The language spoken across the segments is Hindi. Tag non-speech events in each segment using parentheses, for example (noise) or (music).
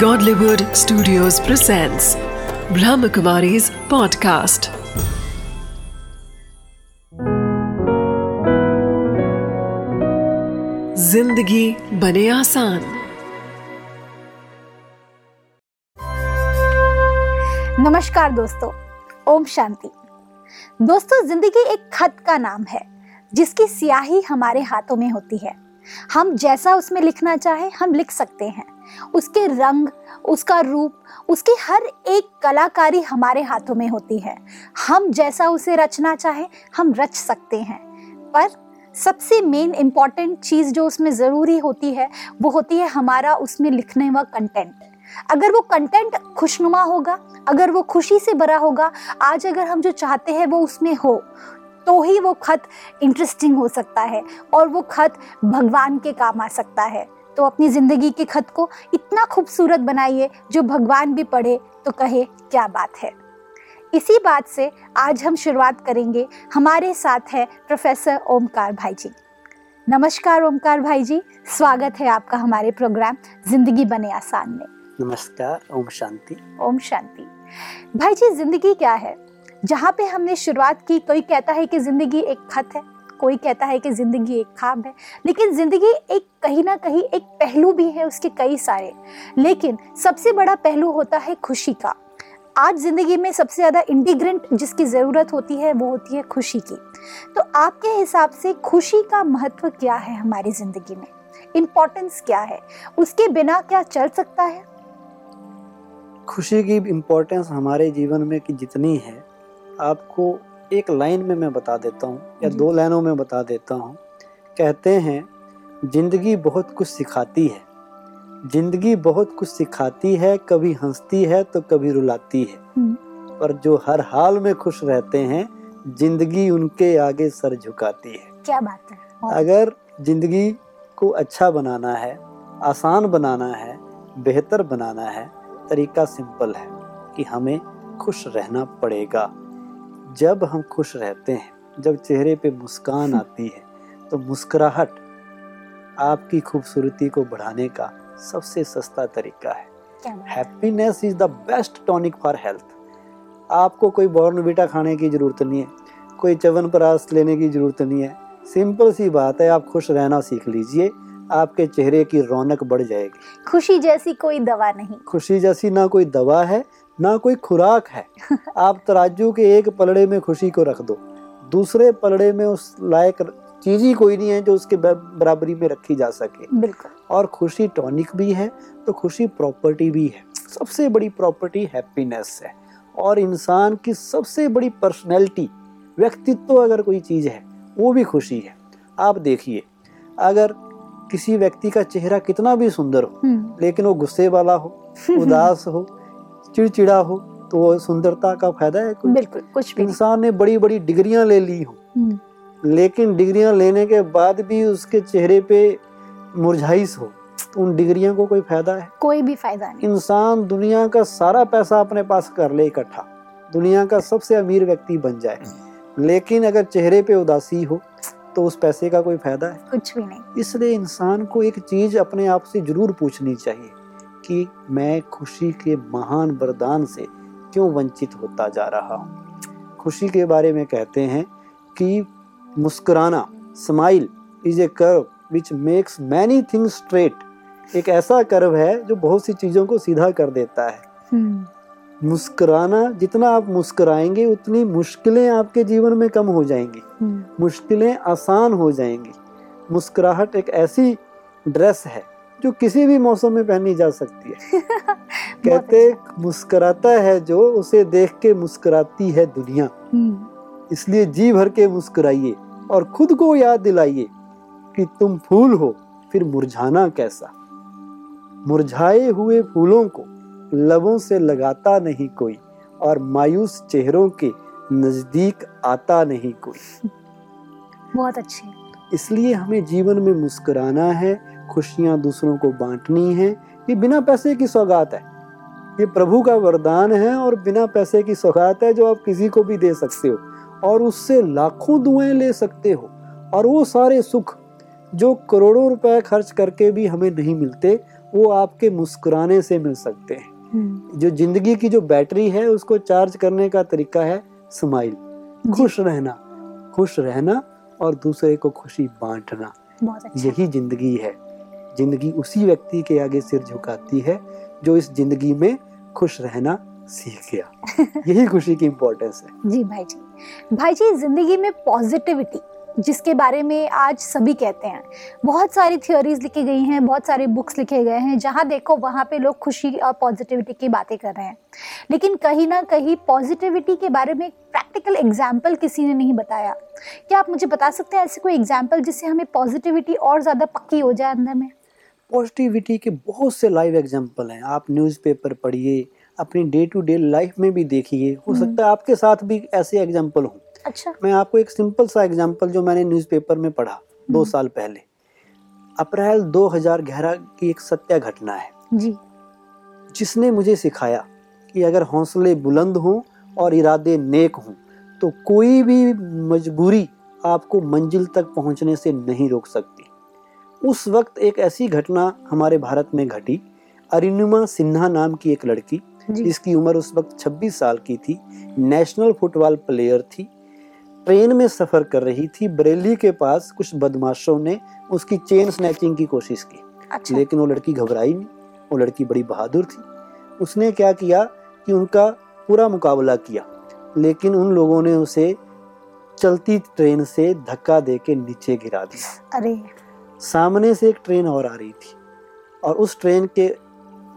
Godlywood Studios presents Brahmakumari's podcast. ज़िंदगी बने आसान। नमस्कार दोस्तों, ओम शांति। दोस्तों, ज़िंदगी एक खत का नाम है, जिसकी स्याही हमारे हाथों में होती है। हम जैसा उसमें लिखना चाहे, हम लिख सकते हैं। उसके रंग, उसका रूप, उसकी हर एक कलाकारी हमारे हाथों में होती है। हम जैसा उसे रचना चाहे, हम रच सकते हैं। पर सबसे मेन इंपॉर्टेंट चीज़ जो उसमें ज़रूरी होती है, वो होती है हमारा उसमें लिखने व कंटेंट अगर वो कंटेंट खुशनुमा होगा, अगर वो खुशी से भरा होगा, आज अगर हम जो चाहते हैं वो उसमें हो तो ही वो खत इंटरेस्टिंग हो सकता है और वो खत भगवान के काम आ सकता है। तो अपनी ज़िंदगी के खत को इतना खूबसूरत बनाइए जो भगवान भी पढ़े तो कहे क्या बात है? इसी बात से आज हम शुरुआत करेंगे। हमारे साथ है प्रोफेसर ओमकार भाई जी नमस्कार ओमकार भाई जी स्वागत है आपका हमारे प्रोग्राम ज़िंदगी बने आसान में। नमस्कार ओम शांति। ओम शांति। भाई जी ज़िंदगी क्या है? जहाँ पे हमने शुरुआत की, कोई कहता है कि ज़िंदगी एक खत है, कोई कहता है कि ज़िंदगी एक खाब है, लेकिन ज़िंदगी एक कहीं ना कहीं एक पहलू भी है उसके कई सारे। लेकिन सबसे बड़ा पहलू होता है खुशी का। आज ज़िंदगी में सबसे ज़्यादा इंटीग्रेंट जिसकी ज़रूरत होती है, वो होती है खुशी की। तो आपके हिसाब से खुशी का महत्व क्या है हमारी ज़िंदगी में? इम्पोर्टेंस क्या है? उसके बिना क्या चल सकता है? खुशी की इम्पोर्टेंस हमारे जीवन में की जितनी है आपको एक लाइन में मैं बता देता हूँ या दो लाइनों में बता देता हूँ। कहते हैं ज़िंदगी बहुत कुछ सिखाती है। ज़िंदगी बहुत कुछ सिखाती है कभी हंसती है तो कभी रुलाती है। हम्म। पर जो हर हाल में खुश रहते हैं ज़िंदगी उनके आगे सर झुकाती है। क्या बात है। अगर ज़िंदगी को अच्छा बनाना है आसान बनाना है बेहतर बनाना है तरीका सिंपल है कि हमें खुश रहना पड़ेगा। जब हम खुश रहते हैं जब चेहरे पे मुस्कान आती है तो मुस्कुराहट आपकी खूबसूरती को बढ़ाने का सबसे सस्ता तरीका है। Happiness is the best tonic for health आपको कोई बॉर्नविटा खाने की ज़रूरत नहीं है कोई चवन प्राश लेने की ज़रूरत नहीं है। सिंपल सी बात है आप खुश रहना सीख लीजिए आपके चेहरे की रौनक बढ़ जाएगी। खुशी जैसी कोई दवा नहीं। खुशी जैसी ना कोई दवा है ना कोई खुराक है। आप तराजू के एक पलड़े में खुशी को रख दो। दूसरे पलड़े में उस लायक चीज़ ही कोई नहीं है जो उसके बराबरी में रखी जा सके। बिल्कुल। और खुशी टॉनिक भी है तो खुशी प्रॉपर्टी भी है। सबसे बड़ी प्रॉपर्टी हैप्पीनेस है। और इंसान की सबसे बड़ी पर्सनैलिटी व्यक्तित्व अगर कोई चीज़ है वो भी खुशी है। आप देखिए अगर किसी व्यक्ति का चेहरा कितना भी सुंदर हो हम्म। लेकिन वो गुस्से वाला हो (laughs) उदास हो चिड़चिड़ा हो तो वो सुंदरता का फ़ायदा है कुछ। बिल्कुल कुछ भी इंसान ने बड़ी बड़ी डिग्रियाँ ले ली हो। हम्म। लेकिन डिग्रियाँ लेने के बाद भी उसके चेहरे पे मुरझाइश हो उन डिग्रियों को कोई फ़ायदा है? कोई भी फ़ायदा नहीं। इंसान दुनिया का सारा पैसा अपने पास कर ले इकट्ठा दुनिया का सबसे अमीर व्यक्ति बन जाए। लेकिन अगर चेहरे पे उदासी हो तो उस पैसे का कोई फ़ायदा है? कुछ भी नहीं। इसलिए इंसान को एक चीज़ अपने आप से ज़रूर पूछनी चाहिए। कि मैं खुशी के महान वरदान से क्यों वंचित होता जा रहा हूँ? खुशी के बारे में कहते हैं कि मुस्कुराना smile is a curve which makes many things straight एक ऐसा कर्व है जो बहुत सी चीज़ों को सीधा कर देता है। हम्म। मुस्कुराना जितना आप मुस्कुराएँगे उतनी मुश्किलें आपके जीवन में कम हो जाएँगी। हम्म। मुश्किलें आसान हो जाएँगी। मुस्कुराहट एक ऐसी ड्रेस है जो किसी भी मौसम में पहनी जा सकती है। (laughs) कहते अच्छा। मुस्कुराता है जो उसे देख के मुस्कुराती है दुनिया। हम्म। इसलिए जी भर के मुस्कुराइए और खुद को याद दिलाइए कि तुम फूल हो फिर मुरझाना कैसा? मुरझाए हुए फूलों को लबों से लगाता नहीं कोई और मायूस चेहरों के नज़दीक आता नहीं कोई। बहुत अच्छे। इसलिए हमें जीवन में मुस्कुराना है खुशियाँ दूसरों को बांटनी है ये बिना पैसे की सौगात है। ये प्रभु का वरदान है और बिना पैसे की सौगात है जो आप किसी को भी दे सकते हो और उससे लाखों दुआएँ ले सकते हो और वो सारे सुख जो करोड़ों रुपए खर्च करके भी हमें नहीं मिलते वो आपके मुस्कुराने से मिल सकते हैं। हम्म, जो ज़िंदगी की जो बैटरी है उसको चार्ज करने का तरीका है स्माइल। खुश रहना खुश रहना और दूसरे को खुशी बांटना। अच्छा। यही ज़िंदगी है। ज़िंदगी उसी व्यक्ति के आगे सिर झुकाती है जो इस ज़िंदगी में खुश रहना सीख गया। (laughs) यही खुशी की इम्पोर्टेंस है। जी भाई जी भाई जी ज़िंदगी में पॉजिटिविटी जिसके बारे में आज सभी कहते हैं बहुत सारी थ्योरीज लिखी गई हैं बहुत सारे बुक्स लिखे गए हैं जहाँ देखो वहाँ पे लोग खुशी और पॉजिटिविटी की बातें कर रहे हैं। लेकिन कहीं ना कहीं पॉजिटिविटी के बारे में प्रैक्टिकल एग्ज़ाम्पल किसी ने नहीं बताया। क्या आप मुझे बता सकते हैं ऐसे कोई एग्ज़ाम्पल जिससे हमें पॉजिटिविटी और ज़्यादा पक्की हो जाए अंदर में? पॉजिटिविटी के बहुत से लाइव एग्ज़ाम्पल हैं। आप न्यूज़पेपर पढ़िए अपनी डे टू डे लाइफ में भी देखिए हो हम्म। सकता है आपके साथ भी ऐसे एग्ज़ाम्पल हों। अच्छा। मैं आपको एक सिंपल सा एग्ज़ाम्पल जो मैंने न्यूज़पेपर में पढ़ा दो हम्म। साल पहले। अप्रैल 2011 की एक सत्य घटना है। जी। जिसने मुझे सिखाया कि अगर हौसले बुलंद हों और इरादे नेक हों तो कोई भी मजबूरी आपको मंजिल तक पहुँचने से नहीं रोक सकती। उस वक्त एक ऐसी घटना हमारे भारत में घटी। अरिनुमा सिन्हा नाम की एक लड़की जिसकी उम्र उस वक्त 26 साल की थी नेशनल फुटबॉल प्लेयर थी। ट्रेन में सफ़र कर रही थी। बरेली के पास कुछ बदमाशों ने उसकी चेन स्नैचिंग की कोशिश की। अच्छा। लेकिन वो लड़की घबराई नहीं। वो लड़की बड़ी बहादुर थी। उसने क्या किया कि उनका पूरा मुकाबला किया। लेकिन उन लोगों ने उसे चलती ट्रेन से धक्का दे के नीचे गिरा दिया। अरे सामने से एक ट्रेन और आ रही थी और उस ट्रेन के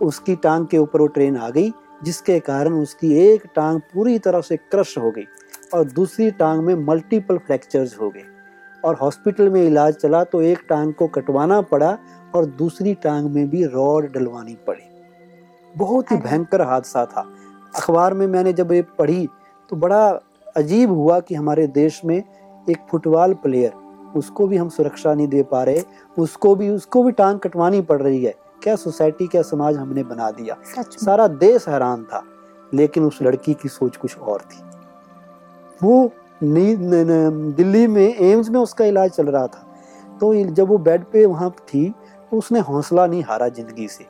उसकी टांग के ऊपर वो ट्रेन आ गई जिसके कारण उसकी एक टांग पूरी तरह से क्रश हो गई और दूसरी टांग में मल्टीपल फ्रैक्चर्स हो गए। और हॉस्पिटल में इलाज चला तो एक टांग को कटवाना पड़ा और दूसरी टांग में भी रॉड डलवानी पड़ी। बहुत ही भयंकर हादसा था। अखबार में मैंने जब ये पढ़ी तो बड़ा अजीब हुआ कि हमारे देश में एक फुटबॉल प्लेयर उसको भी हम सुरक्षा नहीं दे पा रहे उसको भी उसको भी टांग कटवानी पड़ रही है। क्या सोसाइटी क्या समाज हमने बना दिया? सारा देश हैरान था लेकिन उस लड़की की सोच कुछ और थी। वो दिल्ली में एम्स में उसका इलाज चल रहा था। तो जब वो बेड पे वहाँ थी तो उसने हौसला नहीं हारा ज़िंदगी से।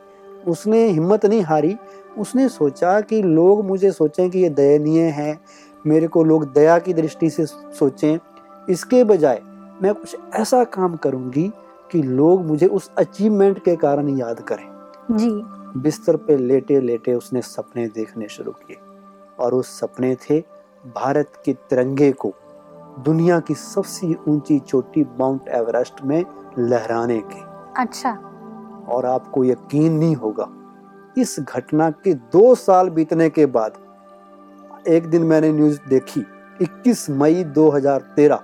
उसने हिम्मत नहीं हारी। उसने सोचा कि लोग मुझे सोचें कि ये दयनीय है मेरे को लोग दया की दृष्टि से सोचें। इसके बजाय मैं कुछ ऐसा काम करूँगी कि लोग मुझे उस अचीवमेंट के कारण याद करें। जी। बिस्तर पे लेटे लेटे उसने सपने देखने शुरू किए और उस सपने थे भारत के तिरंगे को दुनिया की सबसे ऊँची चोटी माउंट एवरेस्ट में लहराने के। अच्छा। और आपको यकीन नहीं होगा इस घटना के दो साल बीतने के बाद एक दिन मैंने न्यूज़ देखी 21 मई 2013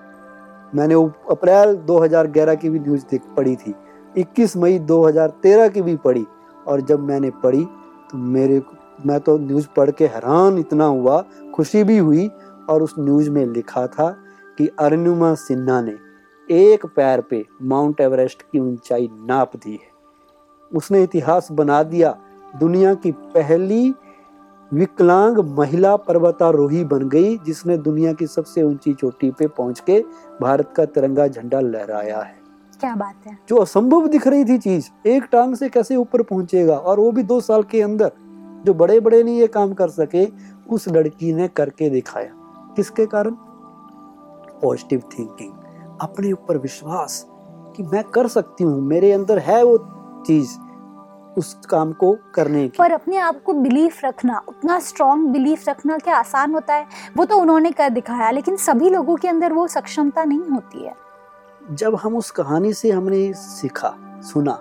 मैंने अप्रैल 2011 की भी न्यूज़ देख, पढ़ी थी। 21 मई 2013 की भी पढ़ी। और जब मैंने पढ़ी तो मेरे मैं तो न्यूज़ पढ़ के हैरान इतना हुआ, खुशी भी हुई और उस न्यूज़ में लिखा था कि अरुणिमा सिन्हा ने एक पैर पे माउंट एवरेस्ट की ऊंचाई नाप दी है। उसने इतिहास बना दिया। दुनिया की पहली विकलांग महिला पर्वतारोही बन गई जिसने दुनिया की सबसे ऊँची चोटी पे पहुँच के भारत का तिरंगा झंडा लहराया है। क्या बात है। जो असंभव दिख रही थी चीज़ एक टांग से कैसे ऊपर पहुंचेगा और वो भी दो साल के अंदर जो बड़े बड़े नहीं ये काम कर सके उस लड़की ने करके दिखाया। किसके कारण? पॉजिटिव थिंकिंग अपने ऊपर विश्वास कि मैं कर सकती हूँ मेरे अंदर है वो चीज़। उस काम को करने की। पर अपने आप को बिलीफ रखना उतना स्ट्रॉन्ग बिलीफ रखना क्या आसान होता है? वो तो उन्होंने कर दिखाया लेकिन सभी लोगों के अंदर वो सक्षमता नहीं होती है। जब हम उस कहानी से हमने सीखा सुना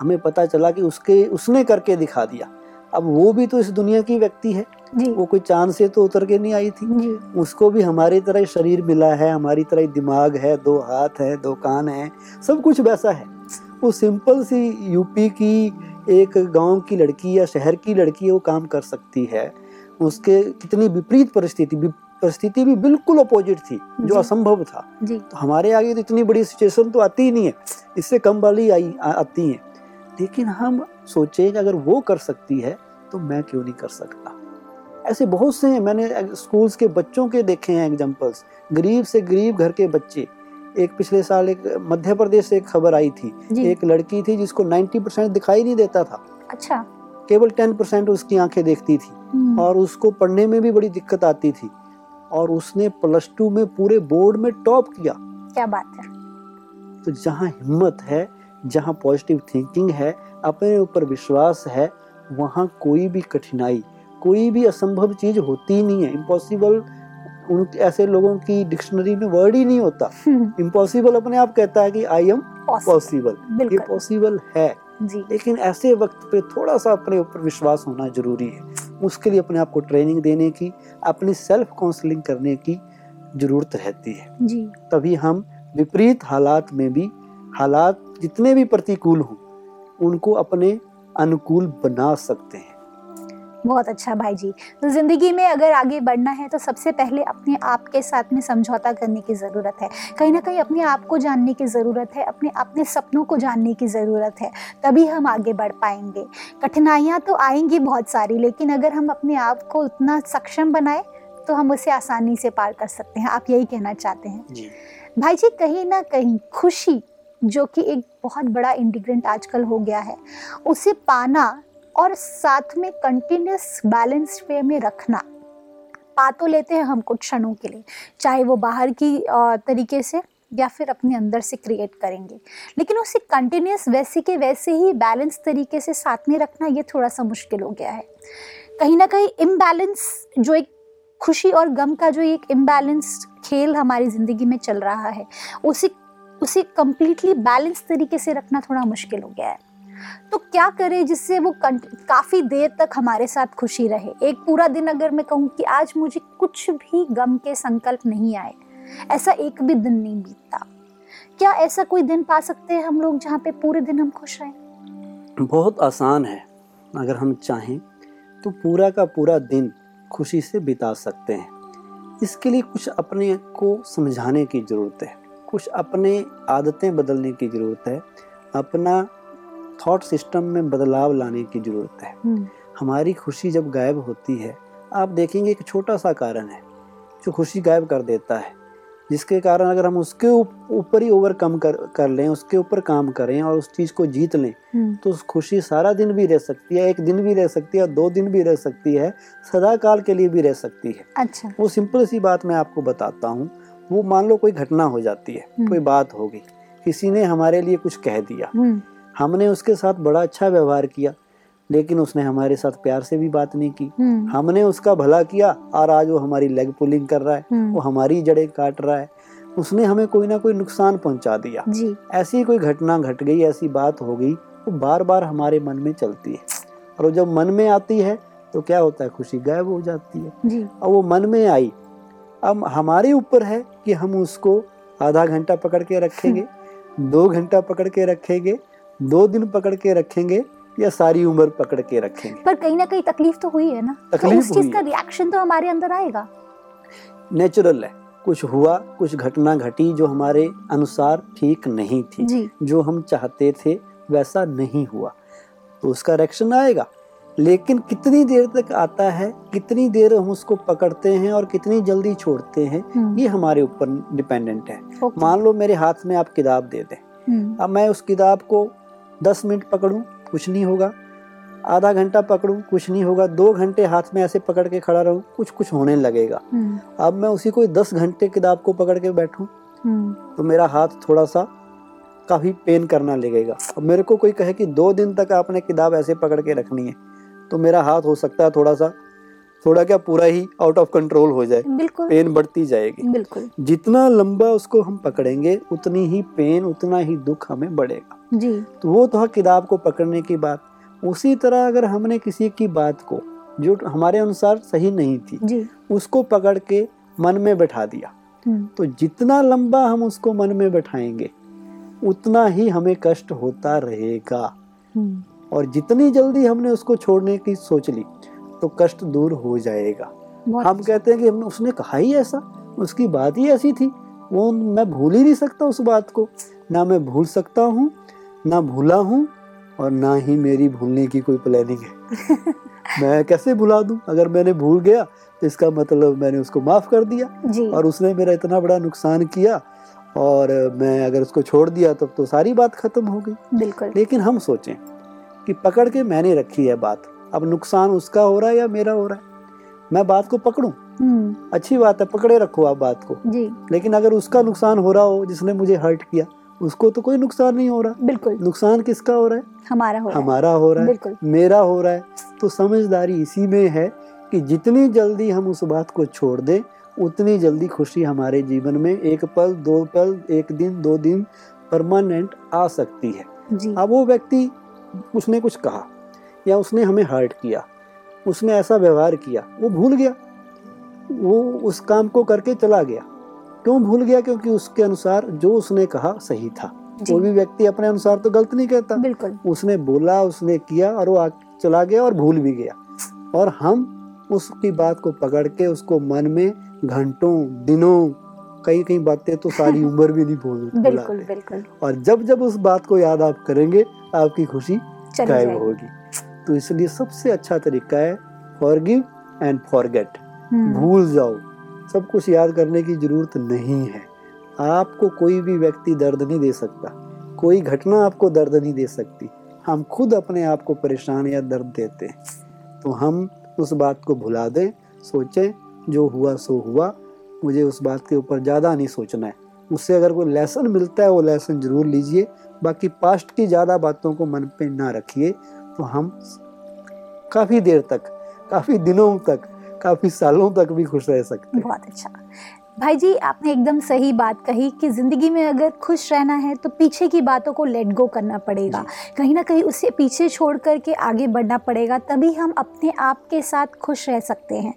हमें पता चला कि उसके उसने करके दिखा दिया। अब वो भी तो इस दुनिया की व्यक्ति है। जी। वो कोई चाँद से तो उतर के नहीं आई थी। जी। उसको भी हमारी तरह ही शरीर मिला है हमारी तरह ही दिमाग है दो हाथ है दो कान है सब कुछ वैसा है। वो सिंपल सी यूपी की एक गाँव की लड़की या शहर की लड़की है वो काम कर सकती है। उसके कितनी विपरीत परिस्थिति परिस्थिति भी बिल्कुल अपोजिट थी जो असंभव था। जी। तो हमारे आगे तो इतनी बड़ी सिचुएशन तो आती ही नहीं है इससे कम वाली आई आ, आती हैं। लेकिन हम सोचे कि अगर वो कर सकती है तो मैं क्यों नहीं कर सकता? ऐसे बहुत से हैं मैंने स्कूल्स के बच्चों के देखे हैं एग्जांपल्स गरीब से गरीब घर के बच्चे। एक पिछले साल एक मध्य प्रदेश से एक खबर आई थी। एक लड़की थी जिसको 90 परसेंट दिखाई नहीं देता था। अच्छा। केवल 10 परसेंट उसकी आँखें देखती थी। हम्म, और उसको पढ़ने में भी बड़ी दिक्कत आती थी। और उसने प्लस टू में पूरे बोर्ड में टॉप किया। क्या बात है। तो जहाँ हिम्मत है जहाँ पॉजिटिव थिंकिंग है अपने ऊपर विश्वास है वहाँ कोई भी कठिनाई कोई भी असंभव चीज़ होती ही नहीं है। इम्पॉसिबल उन ऐसे लोगों की डिक्शनरी में वर्ड ही नहीं होता। (laughs) इम्पॉसिबल अपने आप कहता है कि आई एम पॉसिबल पॉसिबल ये पॉसिबल है। जी। लेकिन ऐसे वक्त पे थोड़ा सा अपने ऊपर विश्वास होना ज़रूरी है। उसके लिए अपने आप को ट्रेनिंग देने की अपनी सेल्फ काउंसलिंग करने की ज़रूरत रहती है। जी। तभी हम विपरीत हालात में भी हालात जितने भी प्रतिकूल हों उनको अपने अनुकूल बना सकते हैं। बहुत अच्छा भाई जी। तो ज़िंदगी में अगर आगे बढ़ना है तो सबसे पहले अपने आप के साथ में समझौता करने की ज़रूरत है। कहीं ना कहीं अपने आप को जानने की ज़रूरत है अपने अपने सपनों को जानने की ज़रूरत है तभी हम आगे बढ़ पाएँगे। कठिनाइयाँ तो आएँगी बहुत सारी लेकिन अगर हम अपने आप को उतना सक्षम बनाए तो हम उसे आसानी से पार कर सकते हैं। आप यही कहना चाहते हैं? जी। भाई जी कहीं ना कहीं खुशी जो कि एक बहुत बड़ा इंडिग्रेंट आजकल हो गया है उसे पाना और साथ में कंटिन्यूस बैलेंस वे में रखना। पा तो लेते हैं हम कुछ क्षणों के लिए, चाहे वो बाहर की तरीके से या फिर अपने अंदर से क्रिएट करेंगे। लेकिन उसे कंटिन्यूस वैसे के वैसे ही बैलेंस तरीके से साथ में रखना, ये थोड़ा सा मुश्किल हो गया है। कहीं ना कहीं इम्बैलेंस जो एक खुशी और गम का जो एक इम्बैलेंस खेल हमारी ज़िंदगी में चल रहा है, उसे उसे कम्प्लीटली बैलेंस तरीके से रखना थोड़ा मुश्किल हो गया है। तो क्या करें जिससे वो काफ़ी देर तक हमारे साथ खुशी रहे? एक पूरा दिन अगर मैं कहूँ कि आज मुझे कुछ भी गम के संकल्प नहीं आए, ऐसा एक भी दिन नहीं बीतता क्या ऐसा कोई दिन पा सकते हैं हम लोग जहाँ पे पूरे दिन हम खुश रहें? बहुत आसान है, अगर हम चाहें तो पूरा का पूरा दिन खुशी से बिता सकते हैं। इसके लिए कुछ अपने को समझाने की ज़रूरत है, कुछ अपने आदतें बदलने की ज़रूरत है, अपना थॉट सिस्टम में बदलाव लाने की ज़रूरत है। हमारी खुशी जब गायब होती है आप देखेंगे एक छोटा सा कारण है जो खुशी गायब कर देता है जिसके कारण अगर हम उसके ऊप- ऊपर ही ओवरकम कर कर लें उसके ऊपर काम करें और उस चीज़ को जीत लें तो उस खुशी सारा दिन भी रह सकती है एक दिन भी रह सकती है दो दिन भी रह सकती है सदा काल के लिए भी रह सकती है। अच्छा। वो सिंपल सी बात मैं आपको बताता हूँ वो मान लो कोई घटना हो जाती है हम्म। कोई बात हो गई किसी ने हमारे लिए कुछ कह दिया। हम्म। हमने उसके साथ बड़ा अच्छा व्यवहार किया लेकिन उसने हमारे साथ प्यार से भी बात नहीं की। हम्म। हमने उसका भला किया और आज वो हमारी लेग पुलिंग कर रहा है हम्म, वो हमारी जड़ें काट रहा है। उसने हमें कोई ना कोई नुकसान पहुँचा दिया। जी। ऐसी कोई घटना घट गई ऐसी बात हो गई वो बार बार हमारे मन में चलती है। और जब मन में आती है तो क्या होता है खुशी गायब हो जाती है। जी। और वो मन में आई अब हमारे ऊपर है कि हम उसको आधा घंटा पकड़ के रखेंगे दो घंटा पकड़ के रखेंगे दो दिन पकड़ के रखेंगे या सारी उम्र पकड़ के रखेंगे। पर कहीं ना कहीं तकलीफ़ तो हुई है ना? तकलीफ़ तो उस चीज़ का रिएक्शन तो हमारे अंदर आएगा। नेचुरल है। कुछ हुआ कुछ घटना घटी जो हमारे अनुसार ठीक नहीं थी। जी। जो हम चाहते थे वैसा नहीं हुआ। तो उसका रिएक्शन आएगा। लेकिन कितनी देर तक आता है कितनी देर हम उसको पकड़ते हैं और कितनी जल्दी छोड़ते हैं हम्म, ये हमारे ऊपर डिपेंडेंट है। मान लो मेरे हाथ में आप किताब दे दें। हम्म, अब मैं उस किताब को दस मिनट पकड़ूं कुछ नहीं होगा। आधा घंटा पकड़ूं कुछ नहीं होगा। दो घंटे हाथ में ऐसे पकड़ के खड़ा रहूँ कुछ कुछ होने लगेगा। हम्म, अब मैं उसी को दस घंटे किताब को पकड़ के बैठूं हम्म, तो मेरा हाथ थोड़ा सा काफ़ी पेन करना लगेगा। अब मेरे को कोई कहे कि दो दिन तक आपने किताब ऐसे पकड़ के रखनी है तो मेरा हाथ हो सकता है थोड़ा सा थोड़ा क्या पूरा ही आउट ऑफ़ कंट्रोल हो जाए। पेन बढ़ती जाएगी। बिल्कुल। जितना लंबा उसको हम पकड़ेंगे उतनी ही पेन उतना ही दुख हमें बढ़ेगा। जी। तो वो तो है किताब को पकड़ने की बात। उसी तरह अगर हमने किसी की बात को जो हमारे अनुसार सही नहीं थी जी। उसको पकड़ के मन में बैठा दिया। हम्म, तो जितना लंबा हम उसको मन में बैठाएँगे उतना ही हमें कष्ट होता रहेगा। हम्म, और जितनी जल्दी हमने उसको छोड़ने की सोच ली तो कष्ट दूर हो जाएगा। हम। कहते हैं कि हमने उसने कहा ही ऐसा उसकी बात ही ऐसी थी वो मैं भूल ही नहीं सकता उस बात को। ना मैं भूल सकता हूँ ना भूला हूँ और ना ही मेरी भूलने की कोई प्लानिंग है। (laughs) मैं कैसे भुला दूँ? अगर मैंने भूल गया तो इसका मतलब मैंने उसको माफ़ कर दिया और उसने मेरा इतना बड़ा नुकसान किया और मैं अगर उसको छोड़ दिया तब तो सारी बात खत्म हो गई। बिल्कुल। लेकिन हम सोचें कि पकड़ के मैंने रखी है बात। अब नुकसान उसका हो रहा है या मेरा हो रहा है? मैं बात को पकड़ूं? हम्म। अच्छी बात है पकड़े रखो आप बात को। जी। लेकिन अगर उसका नुकसान हो रहा हो जिसने मुझे हर्ट किया उसको तो कोई नुकसान नहीं हो रहा। बिल्कुल। नुकसान किसका हो रहा है? हमारा हो रहा है। हमारा हो रहा है। बिल्कुल। मेरा हो रहा है। तो समझदारी इसी में है कि जितनी जल्दी हम उस बात को छोड़ दें उतनी जल्दी खुशी हमारे जीवन में एक पल दो पल एक दिन दो दिन परमानेंट आ सकती है। जी। अब वो व्यक्ति उसने कुछ कहा या उसने हमें हर्ट किया उसने ऐसा व्यवहार किया वो भूल गया। वो उस काम को करके चला गया। क्यों भूल गया? क्योंकि उसके अनुसार जो उसने कहा सही था। कोई भी व्यक्ति अपने अनुसार तो गलत नहीं कहता। बिल्कुल। उसने बोला उसने किया और वो चला गया और भूल भी गया। और हम उसकी बात को पकड़ के उसको मन में घंटों दिनों कई कई बातें तो सारी (laughs) उम्र भी नहीं भूल बिल्कुल बिल्कुल। और जब जब उस बात को याद आप करेंगे आपकी खुशी गायब होगी। तो इसलिए सबसे अच्छा तरीका है फॉरगिव एंड फॉरगेट भूल जाओ। सब कुछ याद करने की ज़रूरत नहीं है। आपको कोई भी व्यक्ति दर्द नहीं दे सकता। कोई घटना आपको दर्द नहीं दे सकती। हम खुद अपने आप को परेशान या दर्द देते हैं। तो हम उस बात को भुला दें, सोचें, जो हुआ, सो हुआ। मुझे उस बात के ऊपर ज़्यादा नहीं सोचना है। उससे अगर कोई लेसन मिलता है, वो लेसन ज़रूर लीजिए। बाकी पास्ट की ज़्यादा बातों को मन पे ना रखिए। तो हम काफ़ी देर तक, काफ़ी दिनों तक काफ़ी सालों तक भी खुश रह सकते हैं। बहुत अच्छा। भाई जी आपने एकदम सही बात कही कि ज़िंदगी में अगर खुश रहना है तो पीछे की बातों को लेट गो करना पड़ेगा। कहीं ना कहीं उसे पीछे छोड़ करके आगे बढ़ना पड़ेगा तभी हम अपने आप के साथ खुश रह सकते हैं।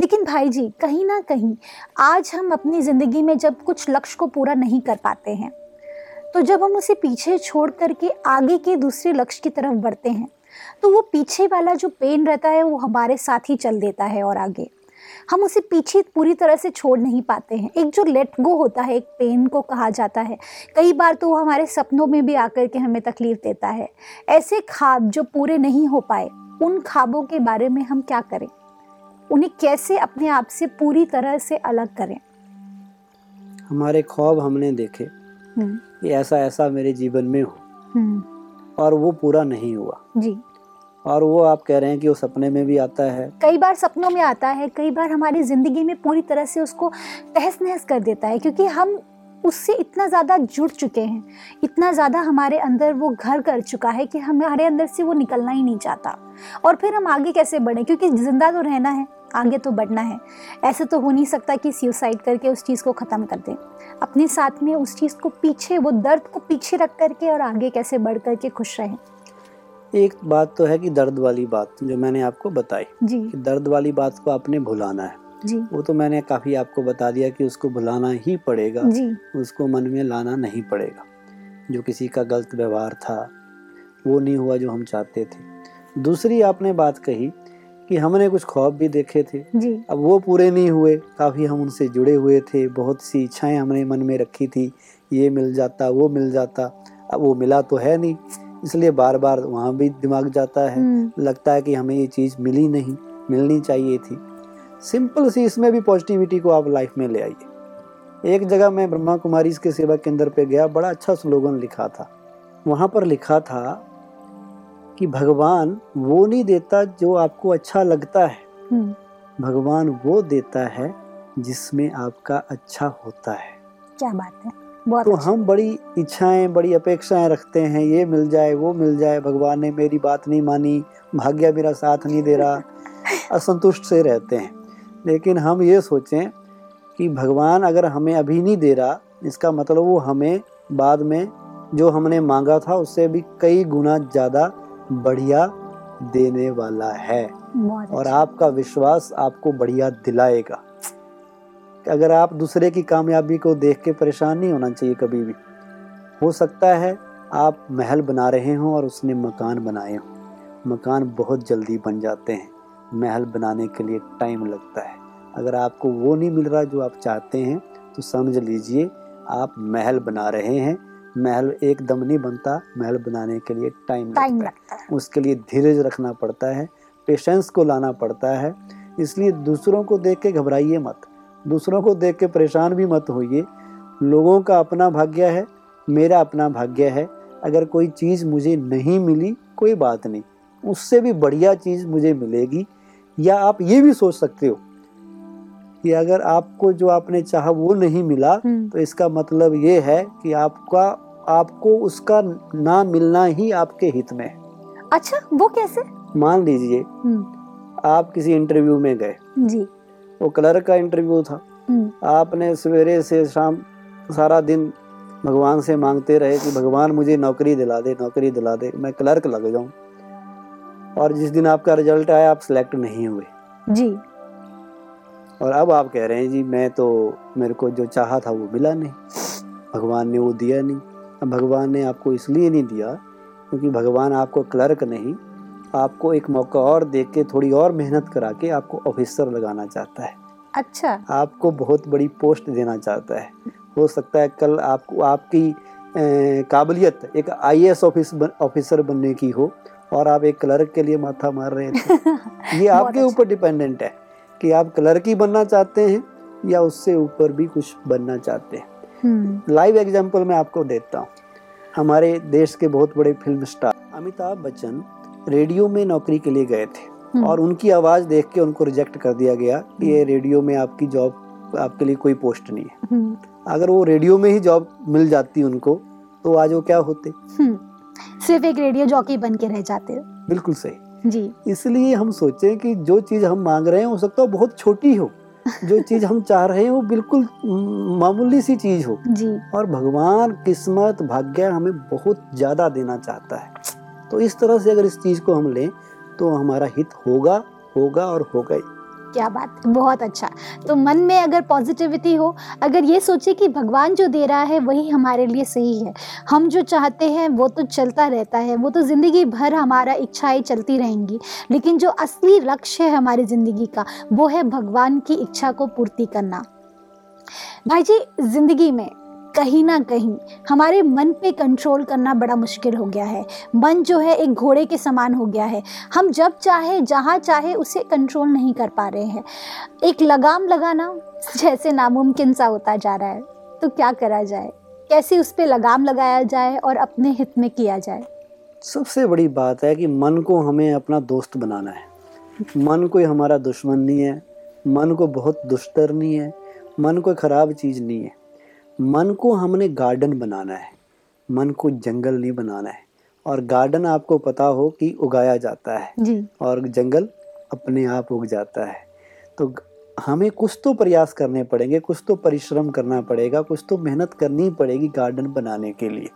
लेकिन भाई जी कहीं ना कहीं आज हम अपनी ज़िंदगी में जब कुछ लक्ष्य को पूरा नहीं कर पाते हैं तो जब हम उसे पीछे छोड़ करके आगे के दूसरे लक्ष्य की तरफ़ बढ़ते हैं तो वो पीछे वाला जो पेन रहता है वो हमारे साथ ही चल देता है और आगे। हम उसे पीछे पूरी तरह से छोड़ नहीं पाते हैं। एक जो लेट गो होता है एक पेन को कहा जाता है कई बार तो वो हमारे सपनों में भी आकर के हमें तकलीफ़ देता है। ऐसे ख्वाब जो पूरे नहीं हो पाए उन ख्वाबों के बारे में हम क्या करें? उन्हें कैसे अपने आप से पूरी तरह से अलग करें? हमारे ख्वाब हमने देखे। हम्म, कि ऐसा ऐसा मेरे जीवन में हो। हम्म, और वो पूरा नहीं हुआ। जी। और वो आप कह रहे हैं कि वो सपने में भी आता है। कई बार सपनों में आता है कई बार हमारी ज़िंदगी में पूरी तरह से उसको तहस नहस कर देता है क्योंकि हम उससे इतना ज़्यादा जुड़ चुके हैं इतना ज़्यादा हमारे अंदर वो घर कर चुका है कि हमारे अंदर से वो निकलना ही नहीं चाहता। और फिर हम आगे कैसे बढ़ें? क्योंकि ज़िंदा तो रहना है। आगे तो बढ़ना है। ऐसे तो हो नहीं सकता कि सुसाइड करके उस चीज़ को ख़त्म कर दें। अपने साथ में उस चीज़ को पीछे वो दर्द को पीछे रख करके और आगे कैसे बढ़ करके खुश रहें? एक बात तो है कि दर्द वाली बात जो मैंने आपको बताई जी। कि दर्द वाली बात को आपने भुलाना है। जी। वो तो मैंने काफ़ी आपको बता दिया कि उसको भुलाना ही पड़ेगा। जी। उसको मन में लाना नहीं पड़ेगा। जो किसी का गलत व्यवहार था वो नहीं हुआ जो हम चाहते थे। दूसरी आपने बात कही कि हमने कुछ ख्वाब भी देखे थे। जी। अब वो पूरे नहीं हुए काफ़ी हम उनसे जुड़े हुए थे। बहुत सी इच्छाएँ हमने मन में रखी थी ये मिल जाता वो मिल जाता। अब वो मिला तो है नहीं इसलिए बार बार वहाँ भी दिमाग जाता है। हम्म, लगता है कि हमें ये चीज़ मिली नहीं मिलनी चाहिए थी। सिंपल सी इसमें भी पॉजिटिविटी को आप लाइफ में ले आइए। एक जगह मैं ब्रह्मा कुमारी के सेवा केंद्र पे गया बड़ा अच्छा स्लोगन लिखा था। वहाँ पर लिखा था कि भगवान वो नहीं देता जो आपको अच्छा लगता है। हम्म, भगवान वो देता है जिसमें आपका अच्छा होता है। क्या बात है। बहुत तो अच्छा। हम बड़ी इच्छाएँ बड़ी अपेक्षाएँ रखते हैं ये मिल जाए वो मिल जाए भगवान ने मेरी बात नहीं मानी भाग्य मेरा साथ नहीं दे रहा (laughs) असंतुष्ट से रहते हैं। लेकिन हम ये सोचें कि भगवान अगर हमें अभी नहीं दे रहा इसका मतलब वो हमें बाद में जो हमने मांगा था उससे भी कई गुना ज़्यादा बढ़िया देने वाला है। और अच्छा। आपका विश्वास आपको बढ़िया दिलाएगा। अगर आप दूसरे की कामयाबी को देख के परेशान नहीं होना चाहिए कभी भी हो सकता है आप महल बना रहे हों और उसने मकान बनाए हों। मकान बहुत जल्दी बन जाते हैं। महल बनाने के लिए टाइम लगता है। अगर आपको वो नहीं मिल रहा जो आप चाहते हैं तो समझ लीजिए आप महल बना रहे हैं महल एकदम नहीं बनता महल बनाने के लिए टाइम टाइम लगता है। लगता है। उसके लिए धीरज रखना पड़ता है पेशेंस को लाना पड़ता है। इसलिए दूसरों को देख के घबराइए मत दूसरों को देख के परेशान भी मत होइए। लोगों का अपना भाग्य है मेरा अपना भाग्य है। अगर कोई चीज़ मुझे नहीं मिली कोई बात नहीं उससे भी बढ़िया चीज़ मुझे मिलेगी। या आप ये भी सोच सकते हो कि अगर आपको जो आपने चाहा वो नहीं मिला हम्म, तो इसका मतलब ये है कि आपका आपको उसका ना मिलना ही आपके हित में है। अच्छा वो कैसे? मान लीजिए हम्म, आप किसी इंटरव्यू में गए। जी। वो क्लर्क का इंटरव्यू था। हम्म, आपने सवेरे से शाम सारा दिन भगवान से मांगते रहे कि भगवान मुझे नौकरी दिला दे नौकरी दिला दे मैं क्लर्क लग जाऊँ। और जिस दिन आपका रिज़ल्ट आया आप सिलेक्ट नहीं हुए। जी। और अब आप कह रहे हैं जी मैं तो मेरे को जो चाहा था वो मिला नहीं। भगवान ने वो दिया नहीं। अब भगवान ने आपको इसलिए नहीं दिया क्योंकि भगवान आपको क्लर्क नहीं आपको एक मौका और दे के थोड़ी और मेहनत करा के आपको ऑफिसर लगाना चाहता है। अच्छा। आपको बहुत बड़ी पोस्ट देना चाहता है। हो सकता है कल आपको आपकी काबिलियत एक आईएएस ऑफ़िस ऑफिसर बनने की हो और आप एक क्लर्क के लिए माथा मार रहे थे (laughs) ये आपके अच्छा। ऊपर डिपेंडेंट है। कि आप क्लर्क ही बनना चाहते हैं या उससे ऊपर भी कुछ बनना चाहते हैं। हम्म, लाइव एग्ज़ाम्पल मैं आपको देता हूँ। हमारे देश के बहुत बड़े film star Amitabh Bachchan radio में नौकरी के लिए गए थे हम्म, और उनकी आवाज़ देख के उनको रिजेक्ट कर दिया गया कि ये रेडियो में आपकी जॉब आपके लिए कोई पोस्ट नहीं है। हम्म, अगर वो रेडियो में ही जॉब मिल जाती उनको तो आज वो क्या होते? हम्म, सिर्फ़ एक रेडियो जॉकी बन के रह जाते बिल्कुल सही। जी। इसलिए हम सोचे कि जो चीज़ हम मांग रहे हैं हो सकता है बहुत छोटी हो। (laughs) जो चीज़ हम चाह रहे हैं वो बिल्कुल मामूली सी चीज़ हो। जी। और भगवान किस्मत भाग्य हमें बहुत ज़्यादा देना चाहता है। तो इस तरह से अगर इस चीज़ को हम लें तो हमारा हित होगा होगा और होगा ही। क्या बात बहुत अच्छा। तो मन में अगर पॉजिटिविटी हो, अगर ये सोचे कि भगवान जो दे रहा है, वही हमारे लिए सही है। हम जो चाहते हैं, वो तो चलता रहता है, वो तो ज़िंदगी भर हमारा इच्छाएँ चलती रहेंगी। लेकिन जो असली लक्ष्य है हमारी ज़िंदगी का, वो है भगवान की इच्छा को पूर्ति करना। भाई जी, ज़िंदगी में कहीं ना कहीं हमारे मन पे कंट्रोल करना बड़ा मुश्किल हो गया है। मन जो है एक घोड़े के समान हो गया है। हम जब चाहे, जहाँ चाहे, उसे कंट्रोल नहीं कर पा रहे हैं। एक लगाम लगाना (laughs) जैसे नामुमकिन सा होता जा रहा है तो क्या करा जाए? कैसे उस पर लगाम लगाया जाए और अपने हित में किया जाए? सबसे बड़ी बात है कि मन को हमें अपना दोस्त बनाना है। मन कोई हमारा दुश्मन नहीं है, मन को बहुत दुष्टर नहीं है, मन कोई खराब चीज़ नहीं है। मन को हमने गार्डन बनाना है। मन को जंगल नहीं बनाना है। और गार्डन आपको पता हो कि उगाया जाता है। जी। और जंगल अपने आप उग जाता है। तो हमें कुछ तो प्रयास करने पड़ेंगे कुछ तो परिश्रम करना पड़ेगा कुछ तो मेहनत करनी पड़ेगी गार्डन बनाने के लिए।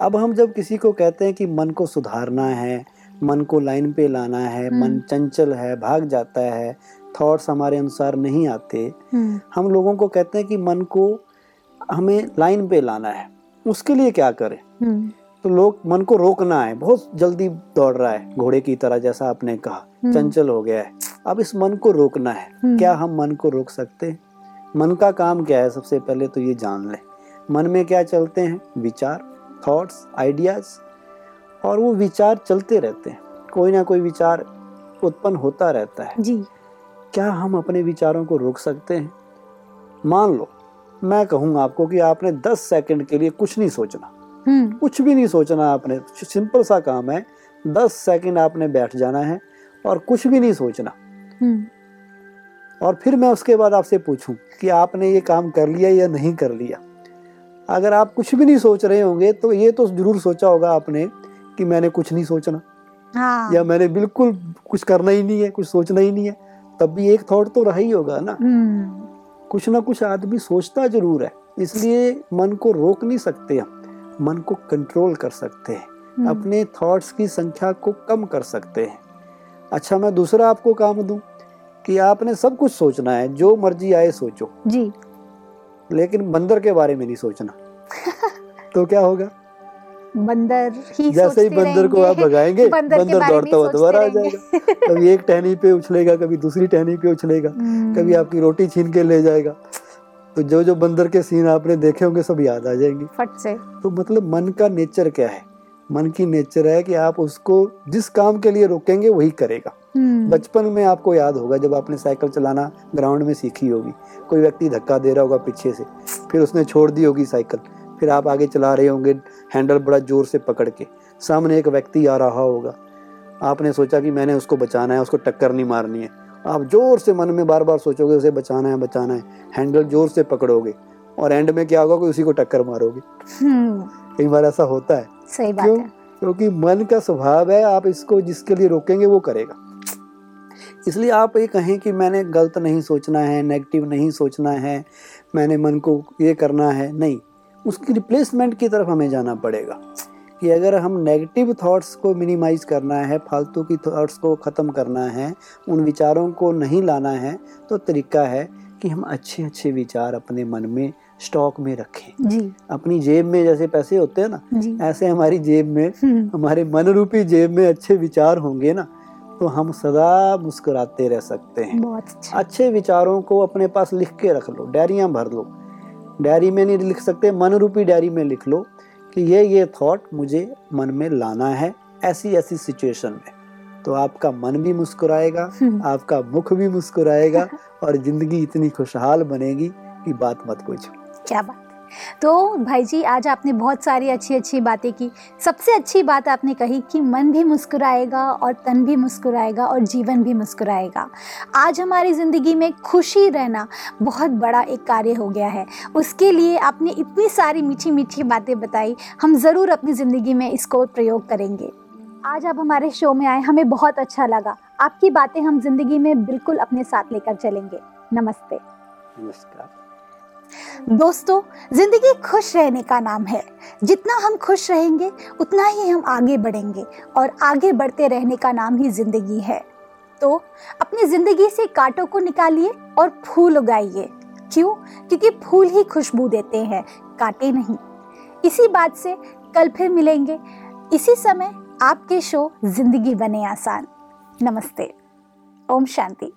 अब हम जब किसी को कहते हैं कि मन को सुधारना है मन को लाइन पे लाना है हम्म। मन चंचल है भाग जाता है थॉट्स हमारे अनुसार नहीं आते हम्म, हम लोगों को कहते हैं कि मन को हमें लाइन पे लाना है। उसके लिए क्या करें? हम्म, तो लोग मन को रोकना है बहुत जल्दी दौड़ रहा है घोड़े की तरह जैसा आपने कहा हम्म। चंचल हो गया है। अब इस मन को रोकना है। हम्म। क्या हम मन को रोक सकते हैं? मन का काम क्या है? सबसे पहले तो ये जान लें। मन में क्या चलते हैं? विचार थॉट्स आइडियाज़ और वो विचार चलते रहते हैं। कोई ना कोई विचार उत्पन्न होता रहता है। जी। क्या हम अपने विचारों को रोक सकते हैं? मान लो मैं कहूँगा आपको कि आपने 10 सेकंड के लिए कुछ नहीं सोचना। हम्म, कुछ भी नहीं सोचना आपने। सिंपल सा काम है। 10 सेकंड आपने बैठ जाना है और कुछ भी नहीं सोचना। हम्म, और फिर मैं उसके बाद आपसे पूछूँ कि आपने ये काम कर लिया या नहीं कर लिया। अगर आप कुछ भी नहीं सोच रहे होंगे तो ये तो ज़रूर सोचा होगा आपने कि मैंने कुछ नहीं सोचना। हाँ। या मैंने बिल्कुल कुछ करना ही नहीं है कुछ सोचना ही नहीं है। तब भी एक थॉट तो रहा ही होगा ना। हम्म, कुछ ना कुछ आदमी सोचता ज़रूर है इसलिए मन को रोक नहीं सकते हम मन को कंट्रोल कर सकते हैं हम्म, अपने थॉट्स की संख्या को कम कर सकते हैं। अच्छा मैं दूसरा आपको काम दूँ कि आपने सब कुछ सोचना है जो मर्ज़ी आए सोचो। जी। लेकिन बंदर के बारे में नहीं सोचना। (laughs) तो क्या होगा? बंदर ही जैसे ही बंदर को आप भगाएँगे (laughs) बंदर बंदर दौड़ता हुआ दोबारा आ जाएगा। कभी एक टहनी पे उछलेगा कभी दूसरी टहनी पे उछलेगा हम्म, कभी आपकी रोटी छीन के ले जाएगा। तो जो जो बंदर के सीन आपने देखे होंगे सब याद आ जाएँगे। फट से। तो मतलब मन का नेचर क्या है? मन की नेचर है कि आप उसको जिस काम के लिए रोकेंगे वही करेगा। हम्म, बचपन में आपको याद होगा जब आपने साइकिल चलाना ग्राउंड में सीखी होगी। कोई व्यक्ति धक्का दे रहा होगा पीछे से फिर उसने छोड़ दी होगी साइकिल। फिर आप आगे चला रहे होंगे हैंडल बड़ा ज़ोर से पकड़ के। सामने एक व्यक्ति आ रहा होगा। आपने सोचा कि मैंने उसको बचाना है उसको टक्कर नहीं मारनी है। आप ज़ोर से मन में बार बार सोचोगे उसे बचाना है बचाना है। हैंडल ज़ोर से पकड़ोगे और एंड में क्या होगा कि उसी को टक्कर मारोगे। हम्म, कई बार ऐसा होता है। सही बात क्यों? है। क्योंकि मन का स्वभाव है आप इसको जिसके लिए रोकेंगे वो करेगा। इसलिए आप ये कहें कि मैंने गलत नहीं सोचना है नेगेटिव नहीं सोचना है मैंने मन को ये करना है नहीं। उसकी रिप्लेसमेंट की तरफ़ हमें जाना पड़ेगा। कि अगर हम नेगेटिव थॉट्स को मिनिमाइज करना है फालतू की थॉट्स को ख़त्म करना है उन विचारों को नहीं लाना है तो तरीका है कि हम अच्छे अच्छे विचार अपने मन में स्टॉक में रखें। जी। अपनी जेब में जैसे पैसे होते हैं ना ऐसे हमारी जेब में हम्म, हमारे मन रूपी जेब में अच्छे विचार होंगे ना तो हम सदा मुस्कुराते रह सकते हैं। बहुत अच्छा। अच्छे विचारों को अपने पास लिख के रख लो डायरियाँ भर लो। डायरी में नहीं लिख सकते मन रूपी डायरी में लिख लो कि ये ये थॉट मुझे मन में लाना है ऐसी ऐसी सिचुएशन में तो आपका मन भी मुस्कुराएगा (laughs) आपका मुख भी मुस्कुराएगा और ज़िंदगी इतनी खुशहाल बनेगी कि बात मत पूछो क्या बात। तो भाई जी, आज आपने बहुत सारी अच्छी अच्छी बातें की। सबसे अच्छी बात आपने कही कि मन भी मुस्कुराएगा और तन भी मुस्कुराएगा और जीवन भी मुस्कुराएगा। आज हमारी ज़िंदगी में खुशी रहना बहुत बड़ा एक कार्य हो गया है। उसके लिए आपने इतनी सारी मीठी मीठी बातें बताई, हम ज़रूर अपनी ज़िंदगी में इसको प्रयोग करेंगे। आज आप हमारे शो में आए, हमें बहुत अच्छा लगा। आपकी बातें हम ज़िंदगी में बिल्कुल अपने साथ लेकर चलेंगे। नमस्ते। नमस्कार। दोस्तों, ज़िंदगी खुश रहने का नाम है। जितना हम खुश रहेंगे, उतना ही हम आगे बढ़ेंगे और आगे बढ़ते रहने का नाम ही ज़िंदगी है। तो अपनी ज़िंदगी से कांटों को निकालिए और फूल उगाइए। क्यों? क्योंकि फूल ही खुशबू देते हैं, कांटे नहीं। इसी बात से कल फिर मिलेंगे। इसी समय आपके शो ज़िंदगी बने आसान। नमस्ते। ओम शांति।